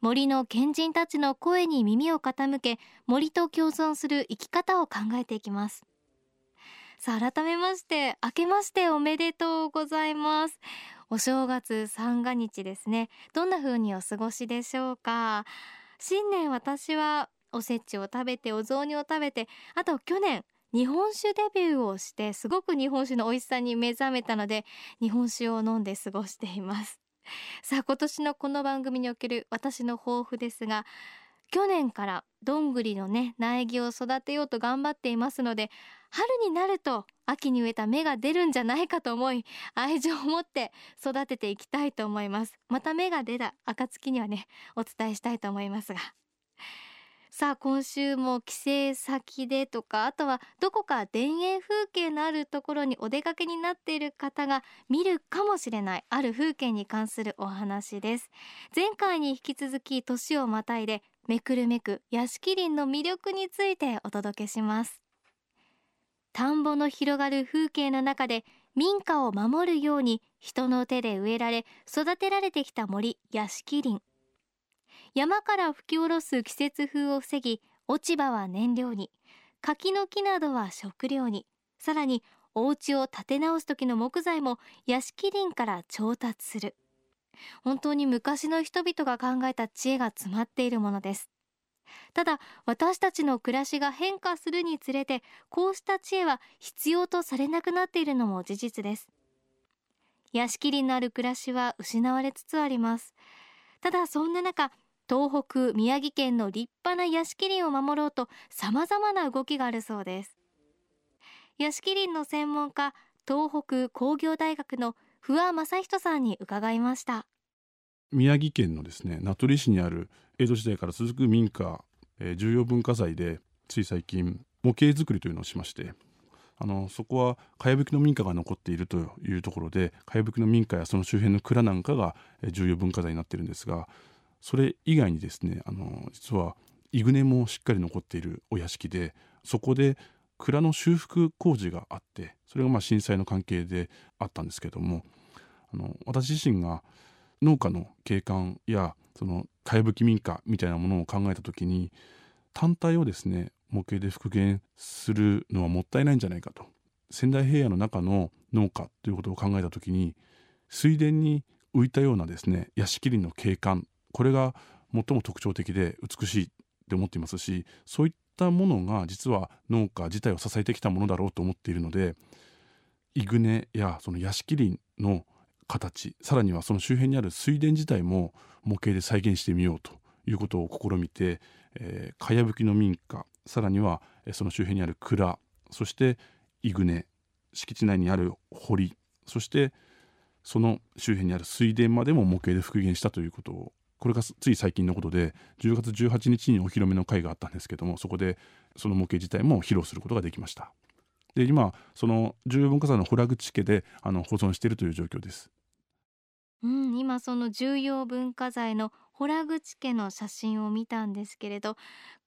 森の賢人たちの声に耳を傾け森と共存する生き方を考えていきます。さあ改めまして明けましておめでとうございます。お正月三が日ですね。どんな風にお過ごしでしょうか？新年私はおせちを食べてお雑煮を食べてあと去年日本酒デビューをしてすごく日本酒の美味しさに目覚めたので日本酒を飲んで過ごしています。さあ今年のこの番組における私の抱負ですが去年からどんぐりのね苗木を育てようと頑張っていますので春になると秋に植えた芽が出るんじゃないかと思い愛情を持って育てていきたいと思います。また芽が出た暁にはねお伝えしたいと思いますが。さあ今週も帰省先でとかあとはどこか田園風景のあるところにお出かけになっている方が見るかもしれないある風景に関するお話です。前回に引き続き年をまたいでめくるめく屋敷林の魅力についてお届けします。田んぼの広がる風景の中で民家を守るように人の手で植えられ育てられてきた森屋敷林。山から吹き下ろす季節風を防ぎ落ち葉は燃料に。柿の木などは食料に。さらにお家を建て直す時の木材も屋敷林から調達する。本当に昔の人々が考えた知恵が詰まっているものです。ただ私たちの暮らしが変化するにつれてこうした知恵は必要とされなくなっているのも事実です。屋敷林のある暮らしは失われつつあります。ただそんな中東北宮城県の立派な屋敷林を守ろうと様々な動きがあるそうです。屋敷林の専門家東北工業大学の不破正人さんに伺いました。宮城県のですね名取市にある江戸時代から続く民家、えー、重要文化財でつい最近模型作りというのをしましてあのそこはかやぶきの民家が残っているというところでかやぶきの民家やその周辺の蔵なんかが重要文化財になっているんですがそれ以外にですねあの実はイグネもしっかり残っているお屋敷でそこで蔵の修復工事があってそれがまあ震災の関係であったんですけどもあの私自身が農家の景観やそのかやぶき民家みたいなものを考えた時に単体をですね模型で復元するのはもったいないんじゃないかと。仙台平野の中の農家ということを考えた時に水田に浮いたようなですね屋敷林の景観これが最も特徴的で美しいって思っていますしそういったものが実は農家自体を支えてきたものだろうと思っているのでイグネやその屋敷林の形さらにはその周辺にある水田自体も模型で再現してみようということを試みて、えー、かやぶきの民家さらにはその周辺にある蔵そしてイグネ敷地内にある堀そしてその周辺にある水田までも模型で復元したということをこれがつい最近のことで10月18日にお披露目の会があったんですけどもそこでその模型自体も披露することができました。で今その重要文化財の洞口家であの保存しているという状況です。うん、今その重要文化財の洞口家の写真を見たんですけれど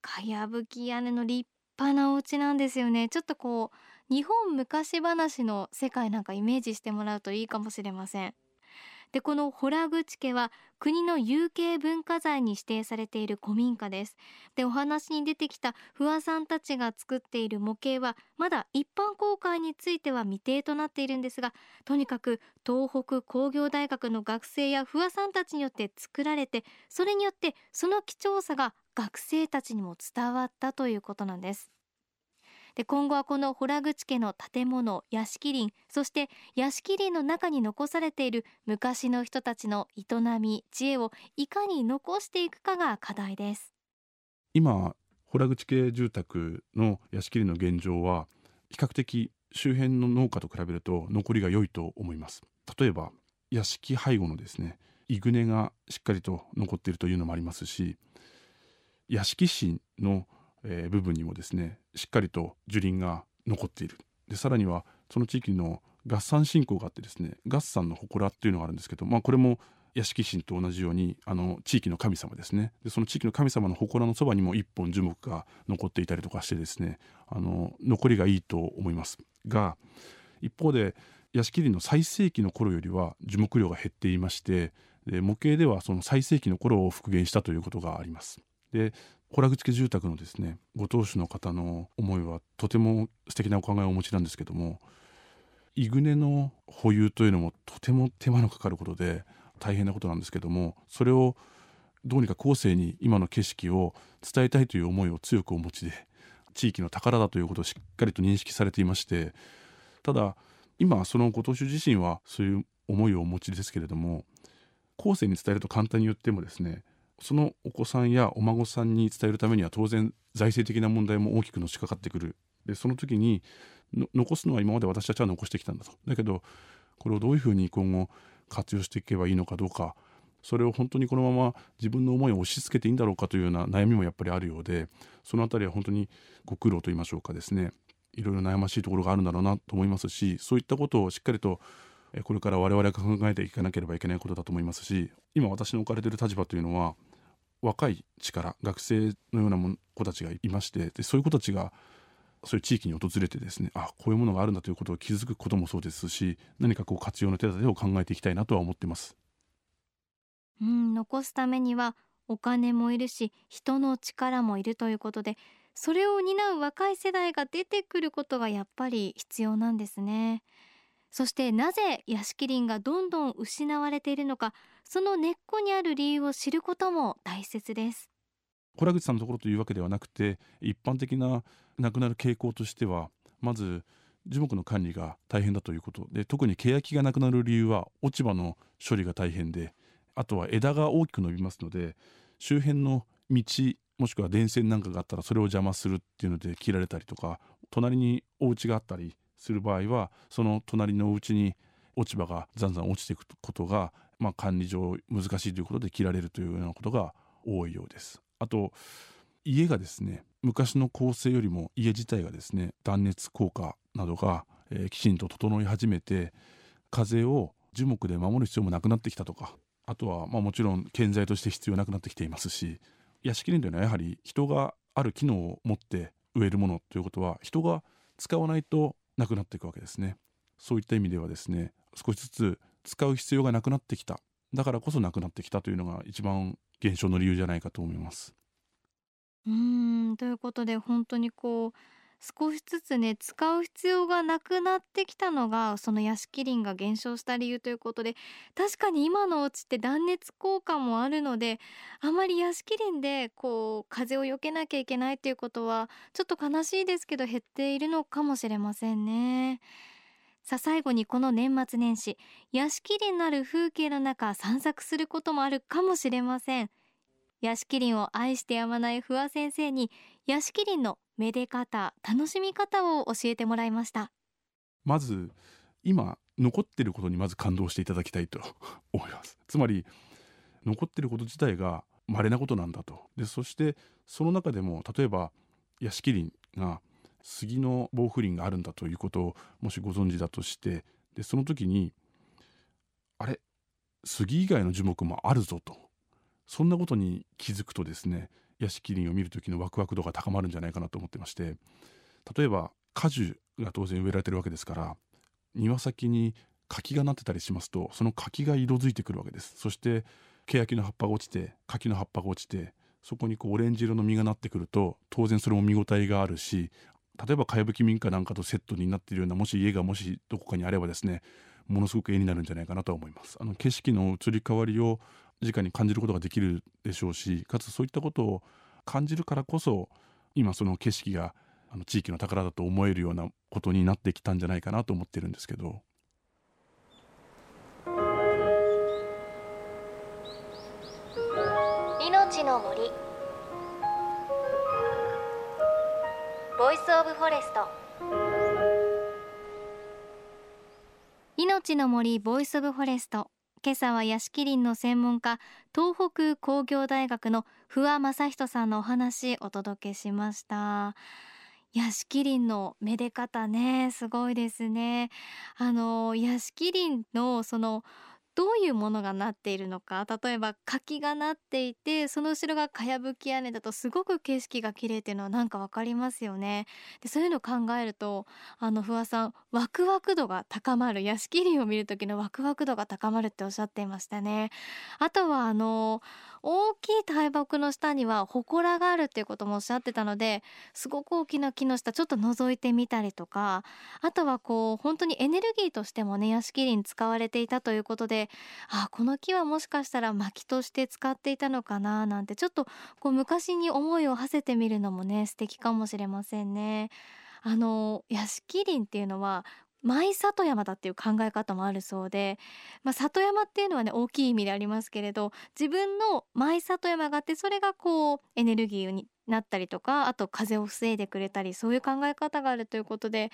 かやぶき屋根の立派なお家なんですよね。ちょっとこう日本昔話の世界なんかイメージしてもらうといいかもしれません。でこの洞口家は国の有形文化財に指定されている古民家です。でお話に出てきた不破さんたちが作っている模型はまだ一般公開については未定となっているんですがとにかく東北工業大学の学生や不破さんたちによって作られてそれによってその貴重さが学生たちにも伝わったということなんです。今後はこの洞口家の建物屋敷林そして屋敷林の中に残されている昔の人たちの営み知恵をいかに残していくかが課題です。今洞口家住宅の屋敷林の現状は比較的周辺の農家と比べると残りが良いと思います。例えば屋敷背後のですねイグネがしっかりと残っているというのもありますし屋敷神の、えー、部分にもですねしっかりと樹林が残っている。でさらにはその地域の合算信仰があってですね合算の祠っていうのがあるんですけど、まあ、これも屋敷神と同じようにあの地域の神様ですね。でその地域の神様の祠のそばにも一本樹木が残っていたりとかしてですねあの残りがいいと思います。が一方で屋敷林の最盛期の頃よりは樹木量が減っていましてで模型ではその最盛期の頃を復元したということがあります。で洞口家住宅のですねご当主の方の思いはとても素敵なお考えをお持ちなんですけどもイグネの保有というのもとても手間のかかることで大変なことなんですけどもそれをどうにか後世に今の景色を伝えたいという思いを強くお持ちで地域の宝だということをしっかりと認識されていましてただ今そのご当主自身はそういう思いをお持ちですけれども後世に伝えると簡単に言ってもですねそのお子さんやお孫さんに伝えるためには当然財政的な問題も大きくのしかかってくる。でその時に残すのは今まで私たちは残してきたんだと。だけどこれをどういうふうに今後活用していけばいいのかどうかそれを本当にこのまま自分の思いを押し付けていいんだろうかというような悩みもやっぱりあるようでその辺りは本当にご苦労と言いましょうかですね。いろいろ悩ましいところがあるんだろうなと思いますしそういったことをしっかりとこれから我々が考えていかなければいけないことだと思いますし今私の置かれている立場というのは若い力学生のような子たちがいましてでそういう子たちがそういう地域に訪れてですねあこういうものがあるんだということを気づくこともそうですし何かこう活用の手立てを考えていきたいなとは思ってます。うん残すためにはお金もいるし人の力もいるということでそれを担う若い世代が出てくることがやっぱり必要なんですね。そしてなぜ屋敷林がどんどん失われているのかその根っこにある理由を知ることも大切です。洞口さんのところというわけではなくて一般的な亡くなる傾向としてはまず樹木の管理が大変だということで特に欅がなくなる理由は落ち葉の処理が大変であとは枝が大きく伸びますので周辺の道もしくは電線なんかがあったらそれを邪魔するっていうので切られたりとか隣にお家があったりする場合はその隣のお家に落ち葉がざんざん落ちていくことが、まあ、管理上難しいということで切られるというようなことが多いようです。あと家がですね昔の構成よりも家自体がですね断熱効果などが、えー、きちんと整い始めて風を樹木で守る必要もなくなってきたとかあとは、まあ、もちろん建材として必要なくなってきていますし屋敷林というのはやはり人がある機能を持って植えるものということは人が使わないとなくなっていくわけですねそういった意味ではですね少しずつ使う必要がなくなってきた。だからこそなくなってきたというのが一番減少の理由じゃないかと思います。うん。ということで本当にこう少しずつね使う必要がなくなってきたのがその屋敷林が減少した理由ということで確かに今のお家って断熱効果もあるのであまり屋敷林でこう風を避けなきゃいけないっていうことはちょっと悲しいですけど減っているのかもしれませんね。さあ最後にこの年末年始屋敷林のある風景の中散策することもあるかもしれません。屋敷林を愛してやまない不破先生に屋敷林のめで方楽しみ方を教えてもらいました。まず今残ってることにまず感動していただきたいと思います。つまり残ってること自体が稀なことなんだと。でそしてその中でも例えば屋敷林が杉の防風林があるんだということをもしご存知だとしてでその時にあれ杉以外の樹木もあるぞと。そんなことに気づくとですね屋敷林を見る時のワクワク度が高まるんじゃないかなと思ってまして例えば果樹が当然植えられてるわけですから庭先に柿がなってたりしますとその柿が色づいてくるわけです。そして欅の葉っぱが落ちて柿の葉っぱが落ちてそこにこうオレンジ色の実がなってくると当然それも見応えがあるし例えばかやぶき民家なんかとセットになっているようなもし家がもしどこかにあればですねものすごく絵になるんじゃないかなと思いますあの景色の移り変わりを直に感じることができるでしょうしかつそういったことを感じるからこそ今その景色があの地域の宝だと思えるようなことになってきたんじゃないかなと思ってるんですけど。命の森 Voice of Forest。命の森 Voice of Forest。今朝は屋敷林の専門家東北工業大学の不破正人さんのお話お届けしました。屋敷林のめで方ねすごいですね。あの屋敷林のそのどういうものがなっているのか例えば柿がなっていてその後ろがかやぶき屋根だとすごく景色が綺麗っていうのはなんかわかりますよね。でそういうのを考えるとあの不破さんワクワク度が高まる。屋敷林を見る時のワクワク度が高まるっておっしゃっていましたね。あとはあの大きい大木の下には祠があるっていうこともおっしゃってたのですごく大きな木の下ちょっと覗いてみたりとかあとはこう本当にエネルギーとしてもね屋敷林使われていたということであこの木はもしかしたら薪として使っていたのかななんてちょっとこう昔に思いを馳せてみるのもね素敵かもしれませんね。あの屋敷林っていうのは舞里山だっていう考え方もあるそうで、まあ、里山っていうのはね大きい意味でありますけれど自分の舞里山があってそれがこうエネルギーになったりとかあと風を防いでくれたりそういう考え方があるということで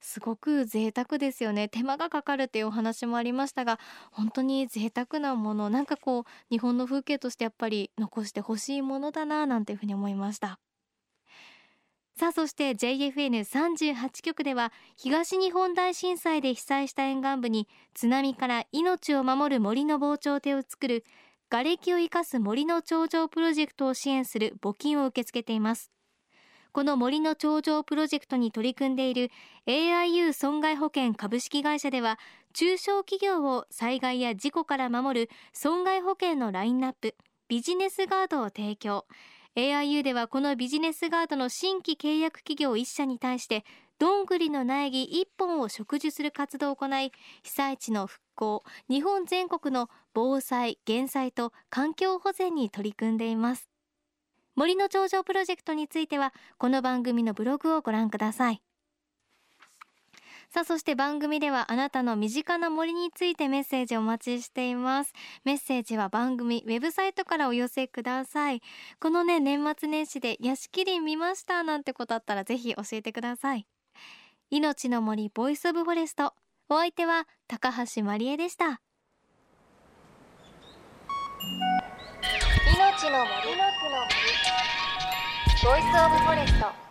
すごく贅沢ですよね手間がかかるっていうお話もありましたが本当に贅沢なものなんかこう日本の風景としてやっぱり残してほしいものだななんていうふうに思いました。さあそして JFN38 局では東日本大震災で被災した沿岸部に津波から命を守る森の防潮堤を作る瓦礫を生かす森の頂上プロジェクトを支援する募金を受け付けていますこの森の頂上プロジェクトに取り組んでいる AIU 損害保険株式会社では中小企業を災害や事故から守る損害保険のラインナップビジネスガードを提供。AIU ではこのビジネスガードの新規契約企業1社に対してどんぐりの苗木1本を植樹する活動を行い被災地の復興日本全国の防災減災と環境保全に取り組んでいます。森の頂上プロジェクトについてはこの番組のブログをご覧ください。さあそして番組ではあなたの身近な森についてメッセージお待ちしています。メッセージは番組ウェブサイトからお寄せください。このね年末年始で屋敷林見ましたなんてことあったらぜひ教えてください。命の森 Voice of Forest。お相手は高橋万里恵でした。命の森。の森。ボイスオブフォレスト。